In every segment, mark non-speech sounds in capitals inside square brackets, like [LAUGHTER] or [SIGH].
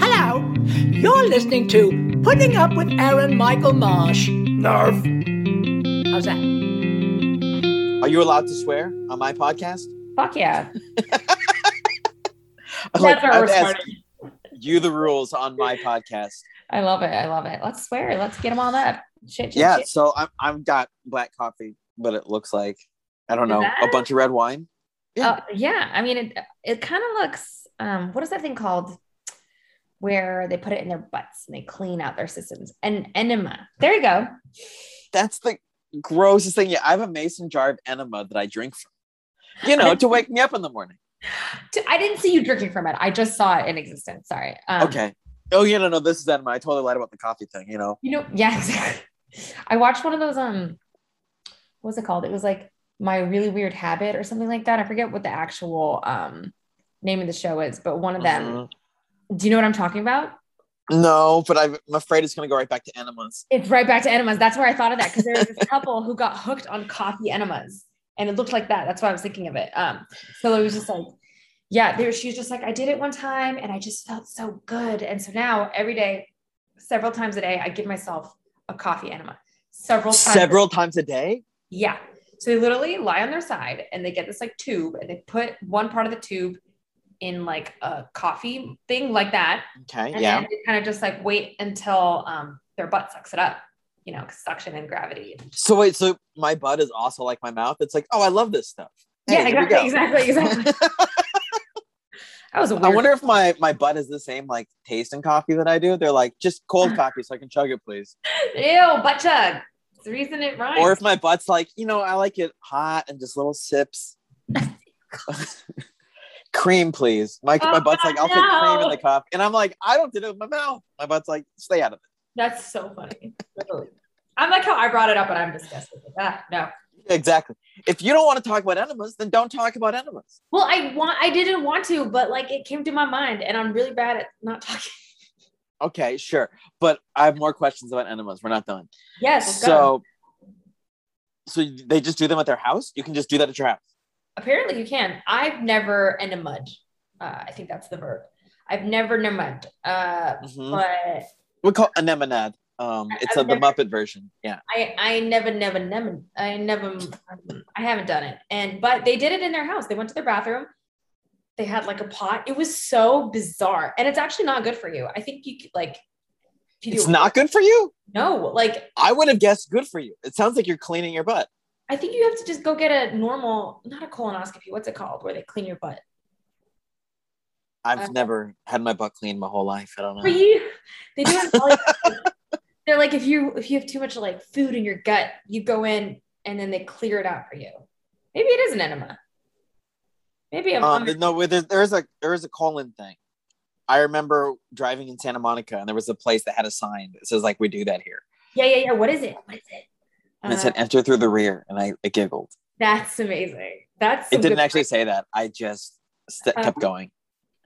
Hello, you're listening to Putting Up with Aaron Michael Marsh. Nerf. How's that? Are you allowed to swear on my podcast? Fuck yeah. [LAUGHS] I'm like, That's our I've response. you the rules on my podcast. I love it. I love it. Let's swear. Let's get them all up. Shit, shit, Yeah, shit. so I'm I've got black coffee, but it looks like I don't Is know a bunch of red wine. Yeah. Uh, yeah. I mean, it, it kind of looks, um, what is that thing called? Where they put it in their butts and they clean out their systems. An enema. There you go. That's the grossest thing. Yeah, I have a mason jar of enema that I drink from. You know, to wake me up in the morning. [LAUGHS] I didn't see you drinking from it. I just saw it in existence. Sorry. Um, Okay. Oh yeah, no, no, this is enema. I totally lied about the coffee thing. You know. You know, [LAUGHS] yeah, exactly. I watched one of those, um, what was it called? It was like My Really Weird Habit or something like that. I forget what the actual um name of the show is, but one of them. Mhm. Do you know what I'm talking about? No, but I'm afraid it's gonna go right back to enemas. It's right back to enemas. That's where I thought of that because there was this couple who got hooked on coffee enemas, and it looked like that. That's why I was thinking of it. Um, so it was just like, yeah, there. She was just like, I did it one time, and I just felt so good, and so now every day, several times a day, I give myself a coffee enema. Several times. Several times a day. Yeah. So they literally lie on their side, and they get this like tube, and they put one part of the tube in like a coffee thing like that, Okay. and yeah. they kind of just like wait until um, their butt sucks it up, you know, suction and gravity. So wait, so my butt is also like my mouth. It's like, oh, I love this stuff. Hey, yeah, exactly, exactly, exactly. [LAUGHS] That was a. I wonder if my my butt is the same like taste in coffee that I do. They're like just cold [SIGHS] coffee, so I can chug it, please. Ew, butt chug. The reason it rhymes. Or if my butt's like, you know, I like it hot and just little sips. [LAUGHS] cream, please. My my Oh, butt's like, I'll put cream in the cup, and I'm like, I don't do it with my mouth. My butt's like, stay out of it. That's so funny. Literally. I like how I brought it up, and I'm disgusted. with that. no. Exactly. If you don't want to talk about enemas, then don't talk about enemas. Well, I want. I didn't want to, but like it came to my mind, and I'm really bad at not talking. Okay, sure. But I have more questions about enemas. We're not done. Yes. So, so they just do them at their house. You can just do that at your house. apparently you can. I've never enemud. Uh, I think that's the verb. I've never enemud. Uh, Mhm. but We call anemonad. Um, it's a, I've the never- Muppet version. Yeah. I I never never never I never I haven't done it. And but they did it in their house. They went to their bathroom. They had like a pot. It was so bizarre, and it's actually not good for you. I think you could like. you It's it- not good for you. No, like I would have guessed good for you. It sounds like you're cleaning your butt. I think you have to just go get a normal, not a colonoscopy. What's it called? Where they clean your butt. I've Uh, never had my butt cleaned my whole life. I don't For know. you, they do it. [LAUGHS] They're like if you if you have too much like food in your gut, you go in and then they clear it out for you. Maybe it is an enema. Maybe I'm. Um, no, there- there's a there's a colon thing. I remember driving in Santa Monica, and there was a place that had a sign that says like we do that here, yeah, yeah, yeah. What is it? What is it? and it Uh, said enter through the rear, and I, I giggled. that's amazing. That's It didn't actually say that. I just st- Uh, kept going.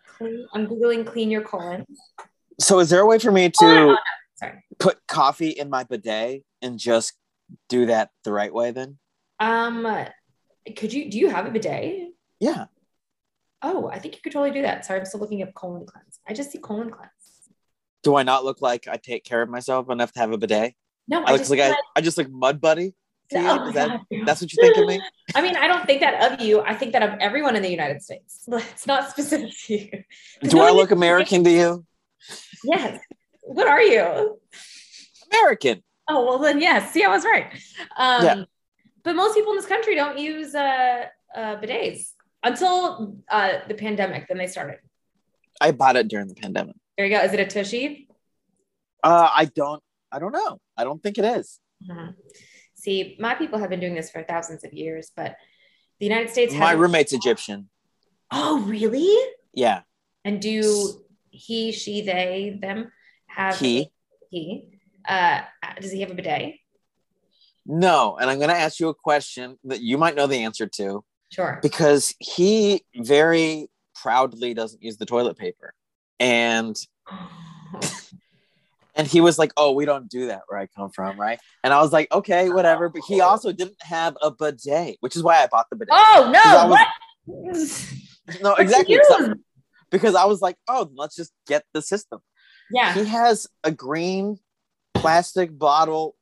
Clean- I'm googling clean your colon. So, is there a way for me Oh, no, to no, put coffee in my bidet and just do that the right way? Then, Um, could you do you have a bidet? Yeah. Oh, I think you could totally do that. Sorry, I'm still looking up colon cleanse. I just see colon cleanse. Do I not look like I take care of myself enough to have a bidet? No, I look just like feel I, I just look mud buddy. Oh Is that, God, that's what you think of me? [LAUGHS] I mean, I don't think that of you. I think that of everyone in the United States. [LAUGHS] It's not specific to you. Do no I look American to you? Yes. What are you? American. Oh well, then yes. See, I was right. Um, Yeah. But most people in this country don't use uh, uh, bidets until uh, the pandemic. Then they started. I bought it during the pandemic. There you go. Is it a tushy? Uh, I don't. I don't know. I don't think it is. Mhm. See, my people have been doing this for thousands of years, but the United States. My roommate's Egyptian. Oh, really? Yeah, And do he, she, they, them have he. he? Uh, does he have a bidet? No, and I'm going to ask you a question that you might know the answer to Sure. because he very proudly doesn't use the toilet paper, and [SIGHS] and he was like, "Oh, we don't do that where I come from, right?" And I was like, "Okay, oh. whatever." But he also didn't have a bidet, which is why I bought the bidet. Oh no! Was- What? No, exactly. because I was like, oh, let's just get the system. yeah. He has a green plastic bottle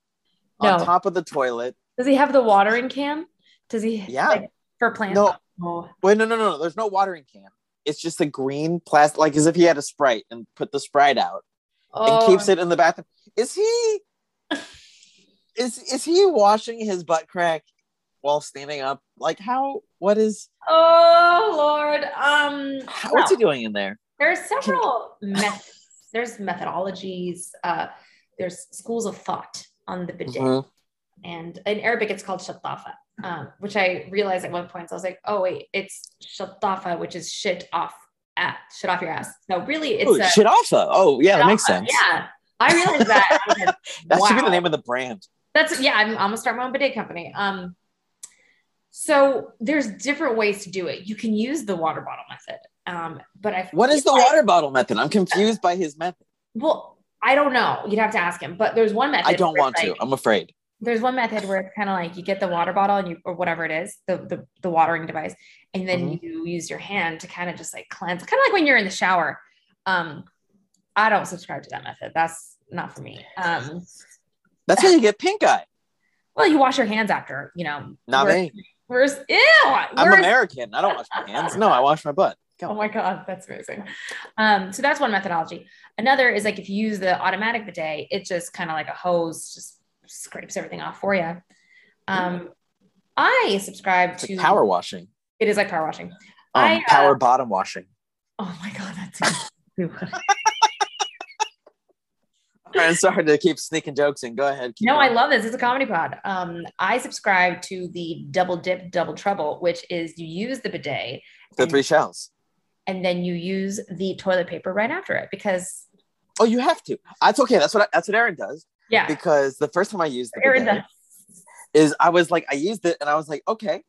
on top of the toilet. Does he have the watering can? Does he? Yeah. like, for plants. No. Oh. Wait, no, no, no, no. There's no watering can. It's just a green plastic, like as if he had a Sprite and put the Sprite out and Oh. keeps it in the bathroom. Is he? [LAUGHS] Is is he washing his butt crack while standing up? Like how? What is? Oh Lord. Um. How, well, what's he doing in there? There's several methods. There's methodologies. Uh, there's schools of thought on the bidet, Mhm. and in Arabic it's called shatafa, um, which I realized at one point. So I was like, oh wait, it's shatafa, which is shit off at shit off your ass. No, really, it's Oh, a shit off. Oh yeah, that makes sense. Yeah, I realized that. [LAUGHS] I like, That should be the name of the brand. That's yeah. I'm, I'm gonna start my own bidet company. Um, so there's different ways to do it. You can use the water bottle method. Um, but I What is the like- water bottle method? I'm confused by his method. Well, I don't know. You'd have to ask him. But there's one method. I don't want it's to. I'm afraid. There's one method where it's kind of like you get the water bottle and you or whatever it is, the the, the watering device, and then Mhm. you use your hand to kind of just like cleanse, kind of like when you're in the shower. Um, I don't subscribe to that method. That's not for me. Um, That's how you get pink eye. [LAUGHS] well, you wash your hands after, you know. Not me. Whereas, ew, I'm American. I don't wash my hands. No, I wash my butt. Oh my god, that's amazing. Um, so that's one methodology. Another is like if you use the automatic bidet, it just kind of like a hose, just scrapes everything off for you. Um, I subscribe It's to like power washing. It is like power washing. Um, I, uh, power bottom washing. Oh my god, that's too funny. [LAUGHS] All right, I'm sorry to keep sneaking jokes in. Go ahead. No, I love this. It's a comedy pod. Um, I subscribe to the double dip, double trouble, which is you use the bidet the three shells. and then you use the toilet paper right after it because Oh, you have to. That's okay. That's what I, that's what Aaron does. Yeah, Because the first time I used the bidet is I was like I used it and I was like okay,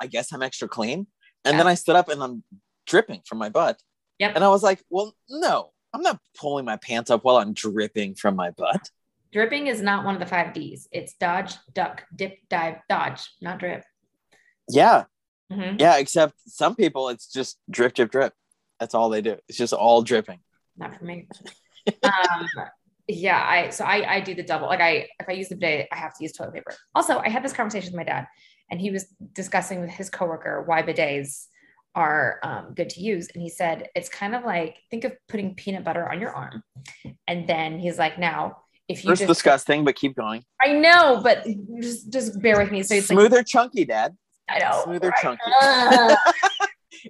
I guess I'm extra clean. And then I stood up and I'm dripping from my butt. Yep. And I was like, well, no, I'm not pulling my pants up while I'm dripping from my butt. Dripping is not one of the five D's. It's dodge, duck, dip, dive, dodge, not drip. Yeah, Mhm. yeah. Except some people, it's just drip, drip, drip. That's all they do. It's just all dripping. Not for me. [LAUGHS] um, yeah, I so I I do the double. Like I if I use the bidet, I have to use toilet paper. Also, I had this conversation with my dad, and he was discussing with his coworker why bidets are um, good to use, and he said it's kind of like think of putting peanut butter on your arm, and then he's like, now if you First just disgusting, but keep going. I know, but just just bear with me. So it's like Smoother, chunky, Dad. I know, Smoother, right? chunky. Ugh.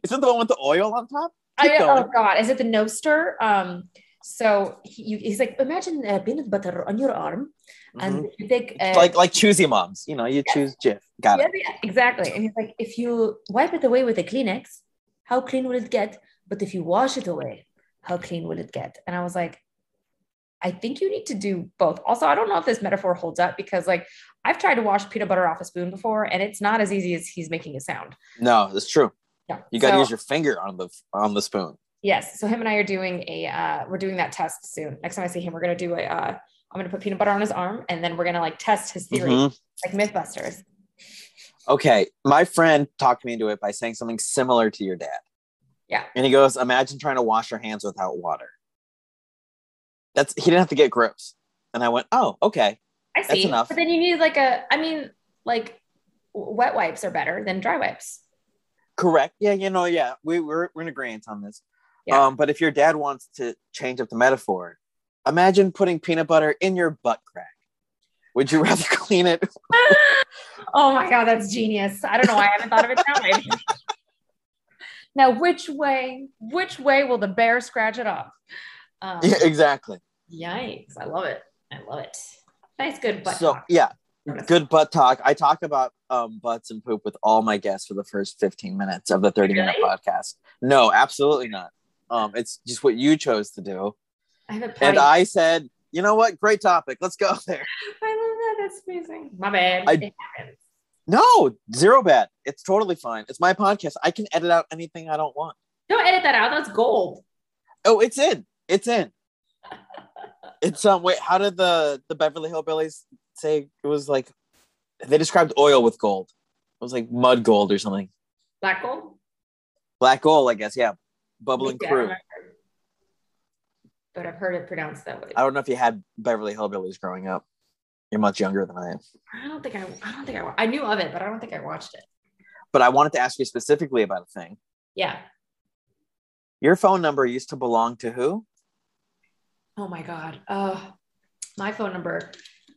Is it the one with the oil on top? I Keep know, going. oh god, is it the no stir? Um, so he, you- he's like, imagine uh, peanut butter on your arm, and Mhm. you take uh, like like choosy moms. You know, you choose Jif. Got yeah, it. yeah, exactly. And he's like, if you wipe it away with a Kleenex, how clean will it get? But if you wash it away, how clean will it get? And I was like, I think you need to do both. Also, I don't know if this metaphor holds up because like I've tried to wash peanut butter off a spoon before, and it's not as easy as he's making it sound. No, that's true. Yeah. You got to So- use your finger on the on the spoon. Yes. So him and I are doing a uh we're doing that test soon. Next time I see him, we're gonna do a uh I'm gonna put peanut butter on his arm and then we're gonna like test his theory, Mhm. like Mythbusters. Okay, my friend talked me into it by saying something similar to your dad. Yeah. And he goes, "Imagine trying to wash your hands without water." That's he didn't have to get gross. And I went, "Oh, okay." I That's see. enough. But then you need like a I mean, like wet wipes are better than dry wipes. Correct. Yeah, you know, yeah. We we're we're in agreement on this. Yeah. Um, but if your dad wants to change up the metaphor, imagine putting peanut butter in your butt crack. Would you rather [LAUGHS] clean it? [LAUGHS] oh my god, that's genius. I don't know why I haven't thought of it that way. [LAUGHS] now, which way, which way will the bear scratch it off? Um, yeah, exactly. Yikes. I love it. I love it. Nice, good butt so talk. yeah, good butt talk. I talk about um, butts and poop with all my guests for the first 15 minutes of the 30 minute podcast. No, absolutely not. Um, it's just what you chose to do. I have a And I said, you know what? Great topic. Let's go [LAUGHS] there. [LAUGHS] I love that. That's amazing. My bad. I- it happens. No, zero bad. It's totally fine. It's my podcast. I can edit out anything I don't want. Don't edit that out. That's gold. Oh, it's in. It's in. [LAUGHS] It's um. Wait, how did the the Beverly Hillbillies say it was like? They described oil with gold. It was like mud gold or something. Black gold. Black Gold, I guess. Yeah, Bubbling Yeah, Crew. But I've heard it pronounced that way. I don't know if you had Beverly Hillbillies growing up. You're much younger than I am. I don't think I. I don't think I. I knew of it, but I don't think I watched it. But I wanted to ask you specifically about a thing. Yeah. Your phone number used to belong to who? Oh my god. Uh, my phone number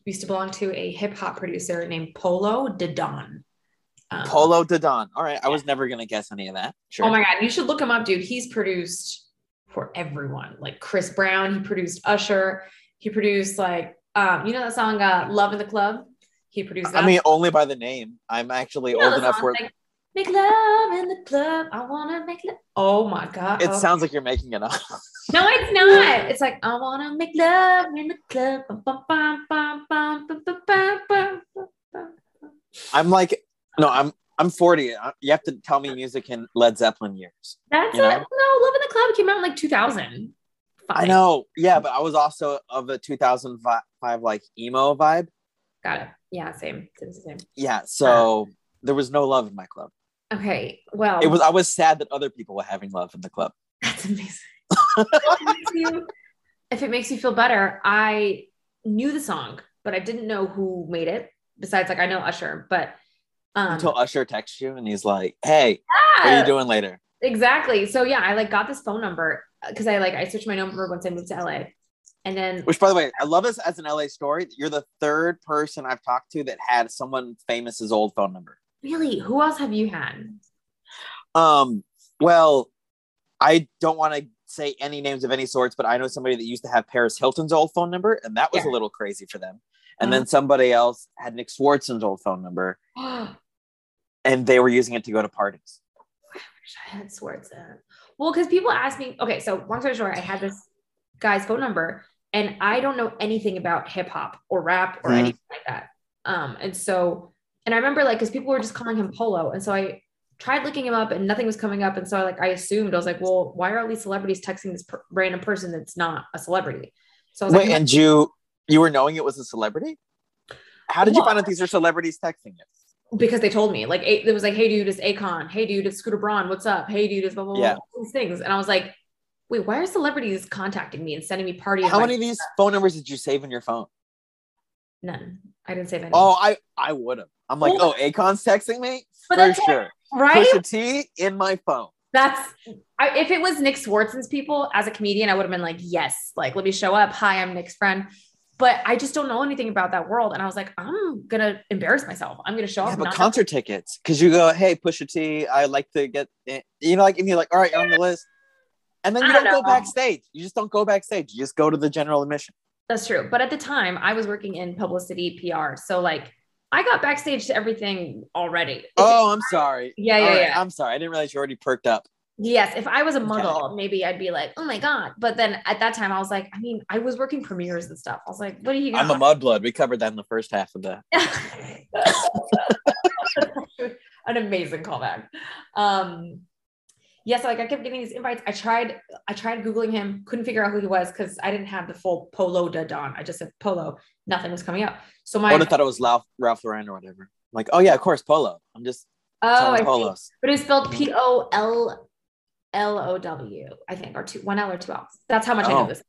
used to belong to a hip hop producer named Polow da Don. Um, Polow da Don. All right, I was never gonna guess any of that. Oh sure. Oh my god, you should look him up, dude. He's produced for everyone, like Chris Brown. He produced Usher. He produced like um, you know that song uh, "Love in the Club." He produced. That. I mean, only by the name. I'm actually you know old enough where. Like, make love in the club. I wanna make love. Oh my god. It oh. sounds like you're making it up. no, it's not. It's like I wanna make love in the club. I'm like no, I'm I'm 40. Uh, you have to tell me music in Led Zeppelin years. That's You it. know? No, Love in the Club came out in like 2000. I know. Yeah, but I was also of a 2005 like emo vibe. Got it. Yeah, same. Same. Yeah, so there was no love in my club. Okay. Well, It was I was sad that other people were having love in the club. [LAUGHS] That's amazing. If, [LAUGHS] you, if it makes you feel better, I knew the song, but I didn't know who made it. Besides, like I know Usher, but um, Until Usher texts you and he's like, "Hey, what are you doing later?" exactly. So yeah, I like got this phone number because I like I switched my number once I moved to LA, and then Which, by the way, I love this as an LA story. You're the third person I've talked to that had someone famous's old phone number. really, who else have you had? Um, well, I don't want to say any names of any sorts, but I know somebody that used to have Paris Hilton's old phone number, and that was Yeah. a little crazy for them. And then somebody else had Nick Swardson's old phone number, I [GASPS] [GASPS] and they were using it to go to parties. I wish I had Swardson. Well, because people ask me. Okay, so long story short, I had this guy's phone number, and I don't know anything about hip hop or rap or Mhm. anything like that. Um, and so, and I remember like because people were just calling him Polo, and so I tried looking him up, and nothing was coming up, and so I like I assumed I was like, well, why are all these celebrities texting this per- random person that's not a celebrity? So I was Wait, like, and you you were knowing it was a celebrity? How did you find out these are celebrities texting you? Because they told me like it was like, hey dude, it's Akon. Hey dude, it's Scooter Braun. What's up? Hey dude, it's blah blah blah. Yeah. all These things, and I was like, wait, why are celebrities contacting me and sending me party? How many of these phone numbers did you save in your phone? None. I didn't save any. Oh, I I would have. I'm like, Well- oh, Akon's texting me But for sure. right? Pusha T in my phone. That's I, if it was Nick Swardson's people as a comedian, I would have been like, yes, like let me show up. Hi, I'm Nick's friend. But I just don't know anything about that world. And I was like, I'm gonna embarrass myself. I'm gonna show Yeah, up. but concert tickets, because you go, hey, Pusha T. I like to get, you know, like if you're like, all right, you're on the list, and then you I don't, don't go backstage. You just don't go backstage. You just go to the general admission. That's true. But at the time, I was working in publicity PR. So like I got backstage to everything already. Oh, I'm sorry. yeah, yeah, right, yeah. I'm sorry. I didn't realize you already perked up. Yes, if I was a Okay. model, maybe I'd be like, oh my God. But then at that time, I was like, I mean, I was working premieres and stuff. I was like, what are you I'm a mudblood. We covered that in the first half of the. [LAUGHS] [LAUGHS] an amazing callback. Um, yes, like I kept getting these invites. I tried, I tried googling him, couldn't figure out who he was because I didn't have the full Polow da Don. I just said Polo. Nothing was coming up. So my I would have thought it was Ralph, Ralph Lauren or whatever. I'm like, oh yeah, of course, Polo. I'm just oh, I see. polos. but it's spelled P O L L O W, I think, or two one L or two L's. That's how much I Oh. know this.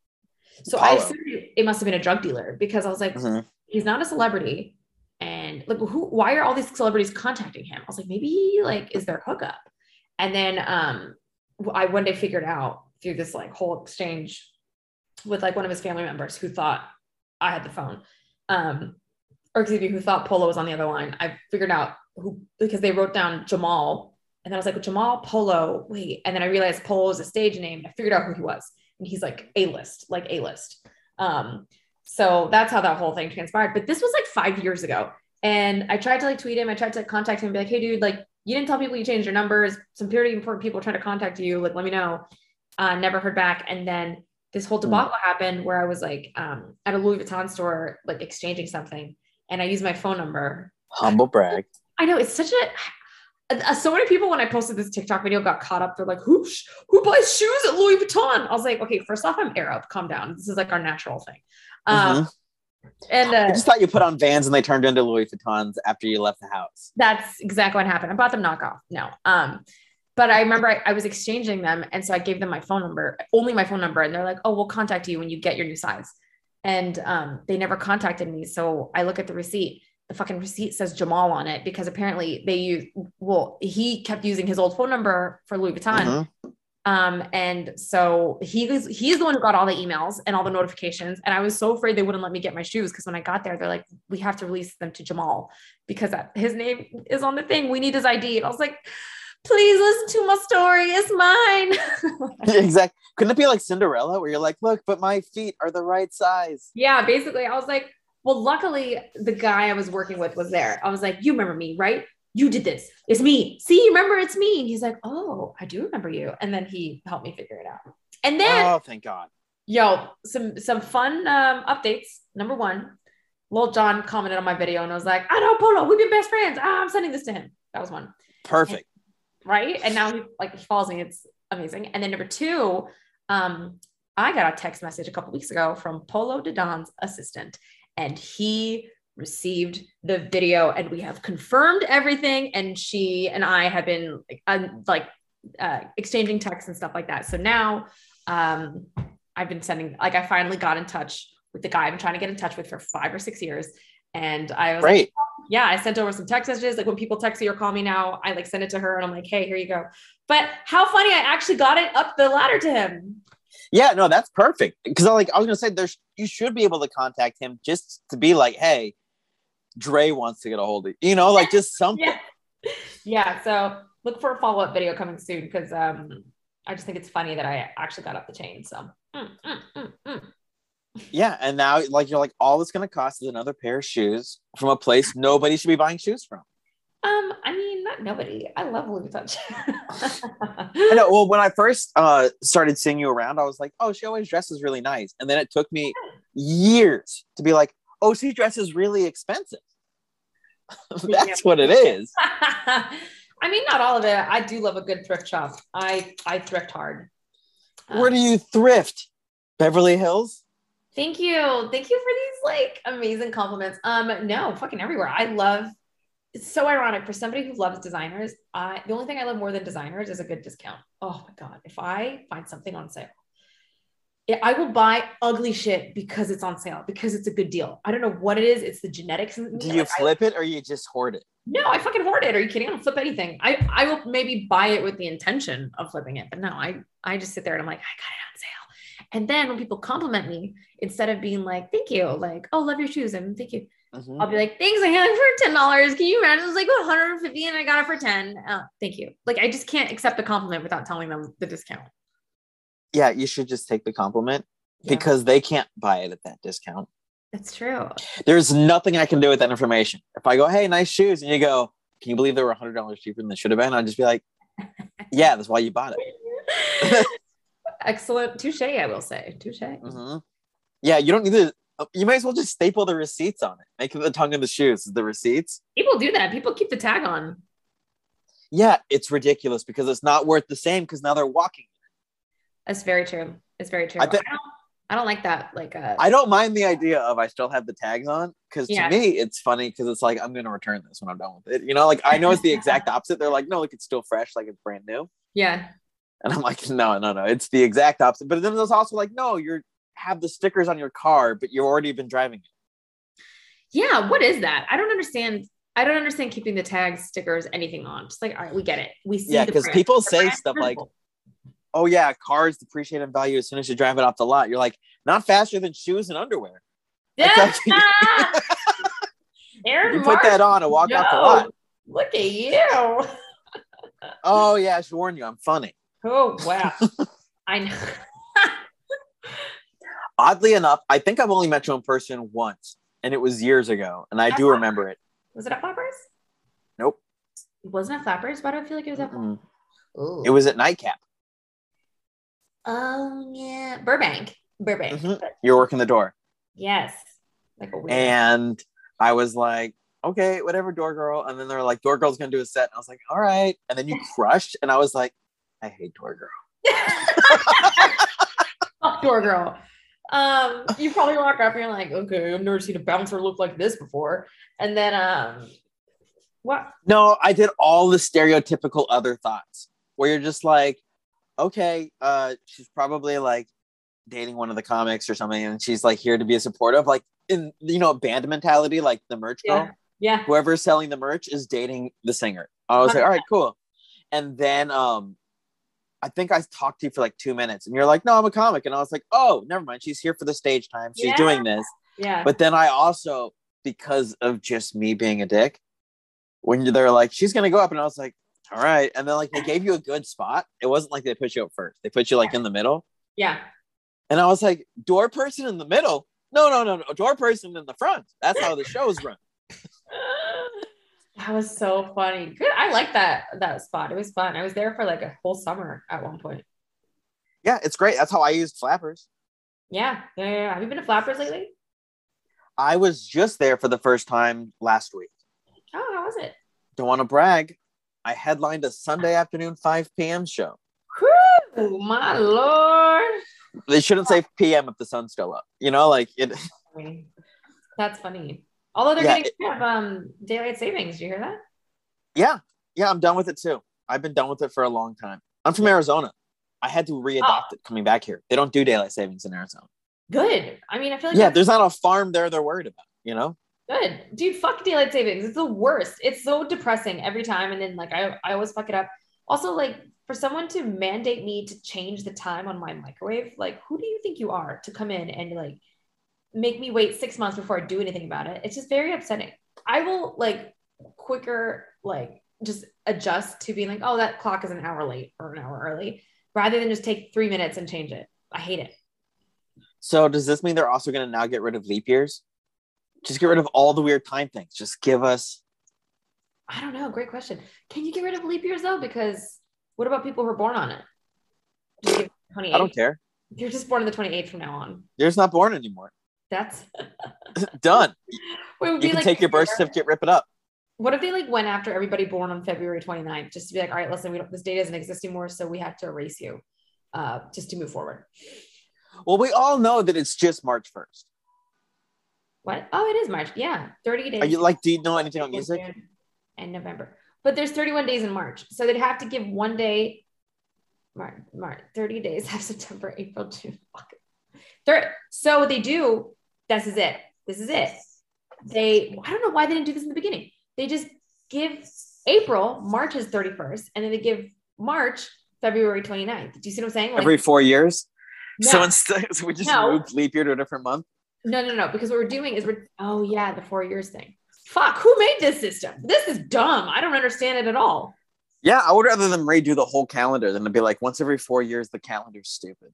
So I Paulo. assumed it must have been a drug dealer because I was like, Mhm. he's not a celebrity. And like, who, why are all these celebrities contacting him? I was like, maybe he like is their hookup. And then um, I one day figured out through this like whole exchange with like one of his family members who thought I had the phone, um, or excuse me, who thought Polo was on the other line. I figured out who because they wrote down Jamal, and then I was like, Jamal Polo. Wait, and then I realized Polo is a stage name. I figured out who he was, and he's like a list, like a list. Um, so that's how that whole thing transpired. But this was like five years ago. And I tried to like tweet him. I tried to contact him and be like, hey, dude, like you didn't tell people you changed your numbers. Some pretty important people trying to contact you. Like, let me know. Uh, never heard back. And then this whole debacle happened where I was like um, at a Louis Vuitton store, like exchanging something. And I used my phone number. Humble brag. I know it's such a, so many people when I posted this TikTok video got caught up. They're like, who, who buys shoes at Louis Vuitton? I was like, okay, first off, I'm Arab. Calm down. This is like our natural thing. Um, Mhm. And I uh, just thought you put on Vans and they turned into Louis Vuittons after you left the house. that's exactly what happened. I bought them knockoff. No. Um, but I remember I, I was exchanging them. And so I gave them my phone number, only my phone number. And they're like, oh, we'll contact you when you get your new size. And um, they never contacted me. So I look at the receipt. The fucking receipt says Jamal on it because apparently they use, well, he kept using his old phone number for Louis Vuitton. Mhm. Um, and so he was, he's the one who got all the emails and all the notifications. And I was so afraid they wouldn't let me get my shoes because when I got there, they're like, we have to release them to Jamal because his name is on the thing. We need his ID. And I was like, please listen to my story. It's mine. [LAUGHS] exactly. Couldn't it be like Cinderella where you're like, look, but my feet are the right size? yeah, basically, I was like, well, luckily the guy I was working with was there. I was like, you remember me, right? You did this. It's me. See, you remember it's me. And he's like, oh, I do remember you. And then he helped me figure it out. And then Oh, thank God. Yo, some some fun um, updates. Number one, Lil Jon commented on my video and I was like, I know Polo, we've been best friends. Ah, I'm sending this to him. That was one, Perfect. right? And now he like he follows me. It's amazing. And then number two, um, I got a text message a couple weeks ago from Polow da Don's assistant, and he received the video, and we have confirmed everything. And she and I have been like, um, like uh, exchanging texts and stuff like that. So now, um, I've been sending like I finally got in touch with the guy I've been trying to get in touch with for five or six years. And I was like, Great. yeah, I sent over some text messages. Like when people text me or call me now, I like send it to her and I'm like, hey, here you go. But how funny, I actually got it up the ladder to him. Yeah, no, that's perfect. Because I like I was gonna say there's you should be able to contact him just to be like, hey, Dre wants to get a hold of you. You know, like just something. Yeah. Yeah. So look for a follow-up video coming soon because um I just think it's funny that I actually got up the chain. So mm, mm, mm, mm. Yeah, and now like you're like all it's gonna cost is another pair of shoes from a place nobody should be buying shoes from. Um, I mean, not nobody. I love Louis Vuitton. [LAUGHS] I know. [LAUGHS] Well, when I first uh started seeing you around, I was like, oh, she always dresses really nice. And then it took me years to be like, oh, she dresses really expensive. [LAUGHS] That's what it is. I mean, not all of it. I do love a good thrift shop. I I thrift hard. Where Um, do you thrift? Beverly Hills? Thank you. Thank you for these like amazing compliments. Um, no, fucking everywhere. I love it's so ironic for somebody who loves designers. I the only thing I love more than designers is a good discount. Oh my god. If I find something on sale, I will buy ugly shit because it's on sale, because it's a good deal. I don't know what it is. It's the genetics. Do you Like, I- flip it or you just hoard it? no, I fucking hoard it. Are you kidding? I don't flip anything. I I will maybe buy it with the intention of flipping it, but no, I I just sit there and I'm like, I got it on sale. And then when people compliment me, instead of being like, thank you, like, oh, love your shoes, and thank you, Mhm. I'll be like, thanks, I got it for ten dollars. Can you imagine? It was like 150 and I got it for 10. Uh, thank you. Like I just can't accept the compliment without telling them the discount. Yeah, you should just take the compliment Yeah, because they can't buy it at that discount. that's true. There's nothing I can do with that information. If I go, hey, nice shoes, and you go, can you believe they were $100 cheaper than they should have been? I'd just be like, [LAUGHS] yeah, that's why you bought it. [LAUGHS] Excellent. Touche, I will say. Touche. Mhm. Yeah, you don't need to. You might as well just staple the receipts on it. Make it the tongue of the shoes, the receipts. People do that. People keep the tag on. Yeah, it's ridiculous because it's not worth the same because now they're walking. That's very true. It's very true. I I, don't, I don't like that. Like, uh, I don't mind the idea of I still have the tags on because to Yeah. me it's funny because it's like I'm going to return this when I'm done with it. You know, like I know it's the exact opposite. They're like, no, look, it's still fresh, like it's brand new. yeah. And I'm like, no, no, no, it's the exact opposite. But then there's also like, no, you're have the stickers on your car, but you've already been driving it. Yeah. What is that? I don't understand. I don't understand keeping the tags, stickers, anything on. Just like, all right, we get it. We see. Yeah, because people The say stuff like- Oh yeah, cars depreciate in value as soon as you drive it off the lot. You're like, not faster than shoes and underwear. Yeah. [LAUGHS] Aaron You put that on and walk off the lot. Look at you. [LAUGHS] Oh yeah, I should warn you, I'm funny. Oh wow. I know. [LAUGHS] Oddly enough, I think I've only met you in person once, and it was years ago, and I do That's remember it. Was it at Flappers? Nope. It wasn't at Flappers? Why do I feel like it was at. Ooh. It was at Nightcap. Oh yeah, Burbank. Burbank. Mhm. But You're working the door, yes. Like a weird. and I was like, okay, whatever, door girl. And then they're like, door girl's gonna do a set, and I was like, all right. And then you [LAUGHS] crushed, and I was like, I hate door girl. [LAUGHS] Fuck door girl. Um, you probably walk up and you're like, okay, I've never seen a bouncer look like this before. And then um what? No, I did all the stereotypical other thoughts where you're just like, okay, uh, she's probably like dating one of the comics or something, and she's like here to be a supportive, like in you know band mentality, like the merch girl. Yeah. Whoever's selling the merch is dating the singer. I was like, all right, cool. And then um, I think I talked to you for like two minutes, and you're like, no, I'm a comic, and I was like, oh, never mind. She's here for the stage time. She's Yeah. doing this. Yeah. But then I also, because of just me being a dick, when they're like, she's gonna go up, and I was like, all right. And then like they gave you a good spot. It wasn't like they put you up first. They put you like in the middle. yeah. And I was like, door person in the middle? No, no, no, no. Door person in the front. That's how the show's run. [LAUGHS] That was so funny. Good. I like that that spot. It was fun. I was there for like a whole summer at one point. Yeah, it's great. That's how I used flappers. Yeah. Yeah. yeah. Have you been to Flappers lately? I was just there for the first time last week. Oh, how was it? Don't want to brag. I headlined a Sunday afternoon 5 p.m. show. Whew, my lord. They shouldn't say p.m. if the sun's still up. You know, like it. That's funny. Although they're Yeah, getting rid of um daylight savings. Do you hear that? Yeah, yeah, I'm done with it too. I've been done with it for a long time. I'm from Arizona. I had to readopt Oh. it coming back here. They don't do daylight savings in Arizona. Good. I mean, I feel like Yeah, there's not a farm there they're worried about. You know. good. Dude, fuck daylight savings. It's the worst. It's so depressing every time. And then like I, I always fuck it up. Also, like for someone to mandate me to change the time on my microwave, like who do you think you are to come in and like make me wait six months before I do anything about it? It's just very upsetting. I will like quicker, like just adjust to being like, oh, that clock is an hour late or an hour early, rather than just take three minutes and change it. I hate it. So does this mean they're also going to now get rid of leap years? Just get rid of all the weird time things. Just give us. I don't know. Great question. Can you get rid of leap years though? Because what about people who are born on it? Just give 28. I don't care. You're just born on the 28th from now on. You're just not born anymore. That's [LAUGHS] Done. [LAUGHS] You can like take your birth certificate, rip it up. What if they like went after everybody born on February 29th just to be like, all right, listen, we don't, this date doesn't exist anymore, so we have to erase you, uh, just to move forward. Well, we all know that it's just March 1st. What? Oh, it is March. Yeah, 30 days. Are you like, do you know anything about music? And November, but there's 31 days in March, so they'd have to give one day. March, March, 30 days [LAUGHS] have September, April, June. Third, so what they do, this is it. This is it. They, I don't know why they didn't do this in the beginning. They just give April, March is 31st, and then they give March, February 29th. Do you see what I'm saying? Like, Every four years? no, So instead, so we just No. moved leap year to a different month. no, no, no, because what we're doing is we're, oh yeah, the four years thing. Fuck, who made this system? This is dumb. I don't understand it at all. Yeah, I would rather them redo the whole calendar than to be like once every four years the calendar's stupid.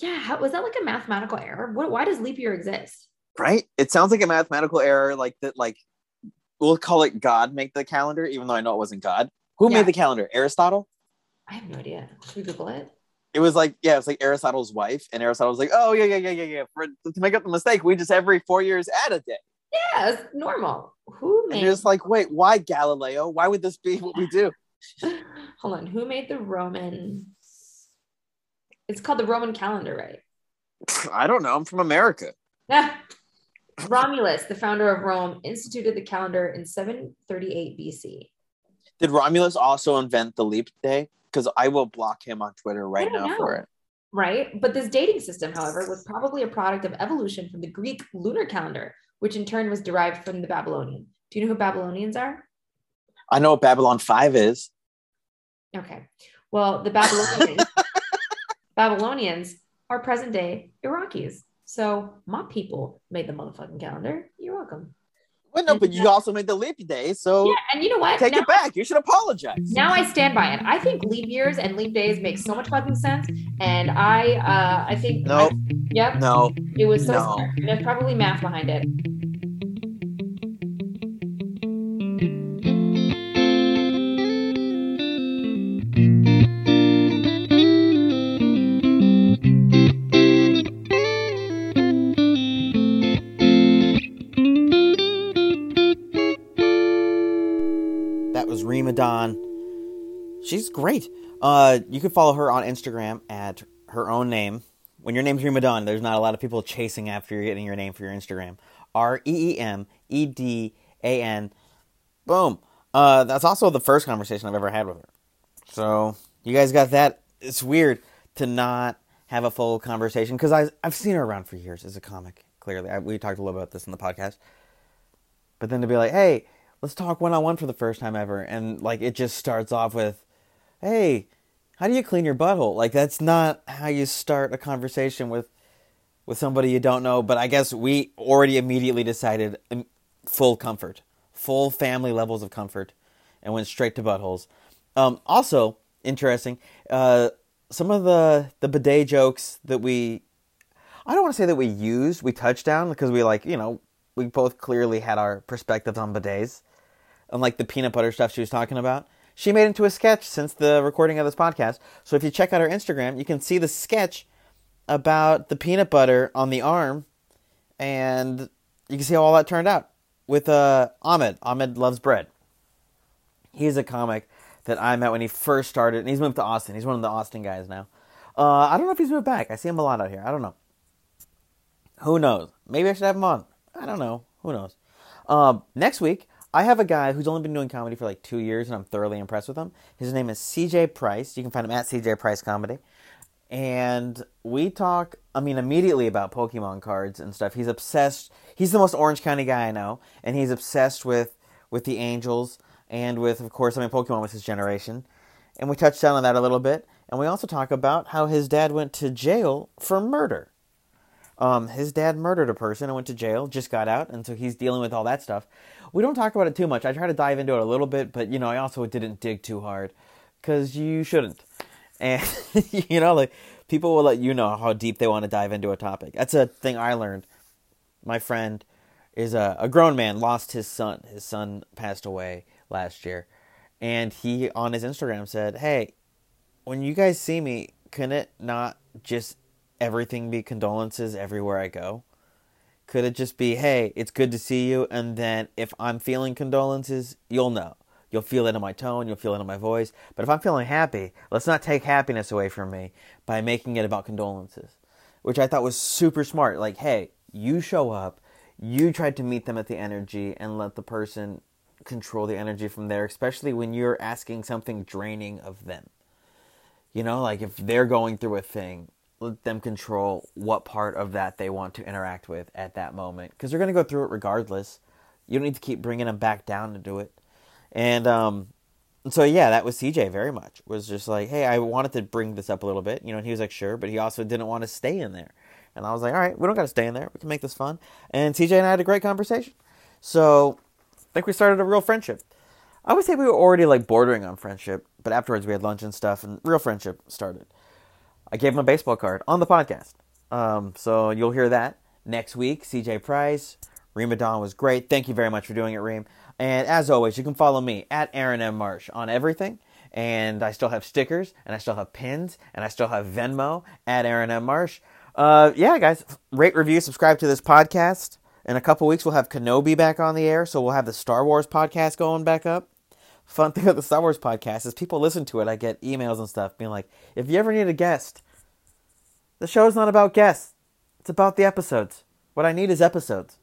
Yeah, how, was that like a mathematical error? What, why does leap year exist? Right? It sounds like a mathematical error, like that, like we'll call it God make the calendar, even though I know it wasn't God. Who Yeah. made the calendar? Aristotle? I have no idea. Should we Google it? It was like, yeah, it was like Aristotle's wife, and Aristotle was like, oh yeah, yeah, yeah, yeah, yeah. For, to make up the mistake, we just every four years add a day. Yeah, it's normal. Who And made? you're just like, wait, why Galileo? Why would this be what we do? [LAUGHS] Hold on. Who made the Roman? It's called the Roman calendar, right? [LAUGHS] I don't know. I'm from America. [LAUGHS] Romulus, the founder of Rome, instituted the calendar in 738 BC. Did Romulus also invent the leap day? Because I will block him on Twitter right now know. for it. Right. But this dating system, however, was probably a product of evolution from the Greek lunar calendar, which in turn was derived from the Babylonian. Do you know who Babylonians are? I know what Babylon 5 is. Okay. Well, the Babylonians, [LAUGHS] Babylonians are present day Iraqis. So my people made the motherfucking calendar. You're welcome. Well, no, but you also made the leap day, so Yeah, and you know what? take now, it back. You should apologize. now I stand by it. I think leap years and leap days make so much fucking sense, and I, uh, I think, No, yep, no. it was so no. smart. There's probably math behind it. Was Reem Edan. She's great. Uh, you can follow her on Instagram at her own name. When your name's Reem Edan, there's not a lot of people chasing after you getting your name for your Instagram. R E E M E D A N. Boom. Uh, that's also the first conversation I've ever had with her. So you guys got that. It's weird to not have a full conversation because I I've seen her around for years as a comic. Clearly, I, we talked a little about this in the podcast. But then to be like, hey, let's talk one on one for the first time ever, and like it just starts off with, hey, how do you clean your butthole? Like that's not how you start a conversation with with somebody you don't know. But I guess we already immediately decided um, full comfort, full family levels of comfort, and went straight to buttholes. Um, also interesting, uh, some of the the bidet jokes that we, I don't want to say that we used, we touched down because we like you know we both clearly had our perspectives on bidets, unlike the peanut butter stuff she was talking about. She made into a sketch since the recording of this podcast. So if you check out her Instagram, you can see the sketch about the peanut butter on the arm, and you can see how all that turned out with uh, Ahmed. Ahmed loves bread. He's a comic that I met when he first started, and he's moved to Austin. He's one of the Austin guys now. Uh, I don't know if he's moved back. I see him a lot out here. I don't know. Who knows? Maybe I should have him on. I don't know. Who knows? Um, next week, I have a guy who's only been doing comedy for like two years, and I'm thoroughly impressed with him. His name is CJ Price. You can find him at CJ Price Comedy. And we talk, I mean, immediately about Pokemon cards and stuff. He's obsessed. He's the most Orange County guy I know, and he's obsessed with with the Angels and with, of course, I mean, Pokemon was his generation. And we touched down on that a little bit. And we also talk about how his dad went to jail for murder. Um, his dad murdered a person and went to jail, just got out, and so he's dealing with all that stuff. We don't talk about it too much. I try to dive into it a little bit, but you know, I also didn't dig too hard because you shouldn't. [LAUGHS] And you know, like people will let you know how deep they want to dive into a topic. That's a thing I learned. My friend is a, a grown man, lost his son. His son passed away last year, and he on his Instagram said, "Hey, when you guys see me, can it not just everything be condolences everywhere I go? Could it just be, hey, it's good to see you, and then if I'm feeling condolences, you'll know. You'll feel it in my tone, you'll feel it in my voice. But if I'm feeling happy, let's not take happiness away from me by making it about condolences. Which I thought was super smart. Like, hey, you show up, you try to meet them at the energy and let the person control the energy from there, especially when you're asking something draining of them. You know, like if they're going through a thing, let them control what part of that they want to interact with at that moment because they're going to go through it regardless. You don't need to keep bringing them back down to do it. And um, so yeah, that was CJ very much was just like, hey, I wanted to bring this up a little bit, you know. And he was like, sure, but he also didn't want to stay in there. And I was like, all right, we don't got to stay in there. We can make this fun. And CJ and I had a great conversation. So I think we started a real friendship. I would say we were already like bordering on friendship, but afterwards we had lunch and stuff, and real friendship started. I gave him a baseball card on the podcast. Um, so you'll hear that next week. CJ Price, Reem Edan was great. Thank you very much for doing it, Reem. And as always, you can follow me at Aaron M. Marsh on everything. And I still have stickers, and I still have pins, and I still have Venmo at Aaron M. Marsh. Uh, yeah, guys, rate, review, subscribe to this podcast. In a couple weeks, we'll have Kenobi back on the air, so we'll have the Star Wars podcast going back up. Fun thing about the Star Wars podcast is people listen to it. I get emails and stuff being like, if you ever need a guest, the show's not about guests. It's about the episodes. What I need is episodes.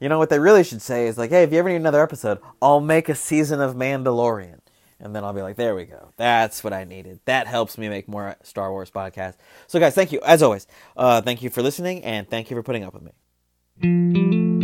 You know what they really should say is like, hey, if you ever need another episode, I'll make a season of Mandalorian. And then I'll be like, there we go. That's what I needed. That helps me make more Star Wars podcasts. So, guys, thank you. As always, uh, thank you for listening and thank you for putting up with me.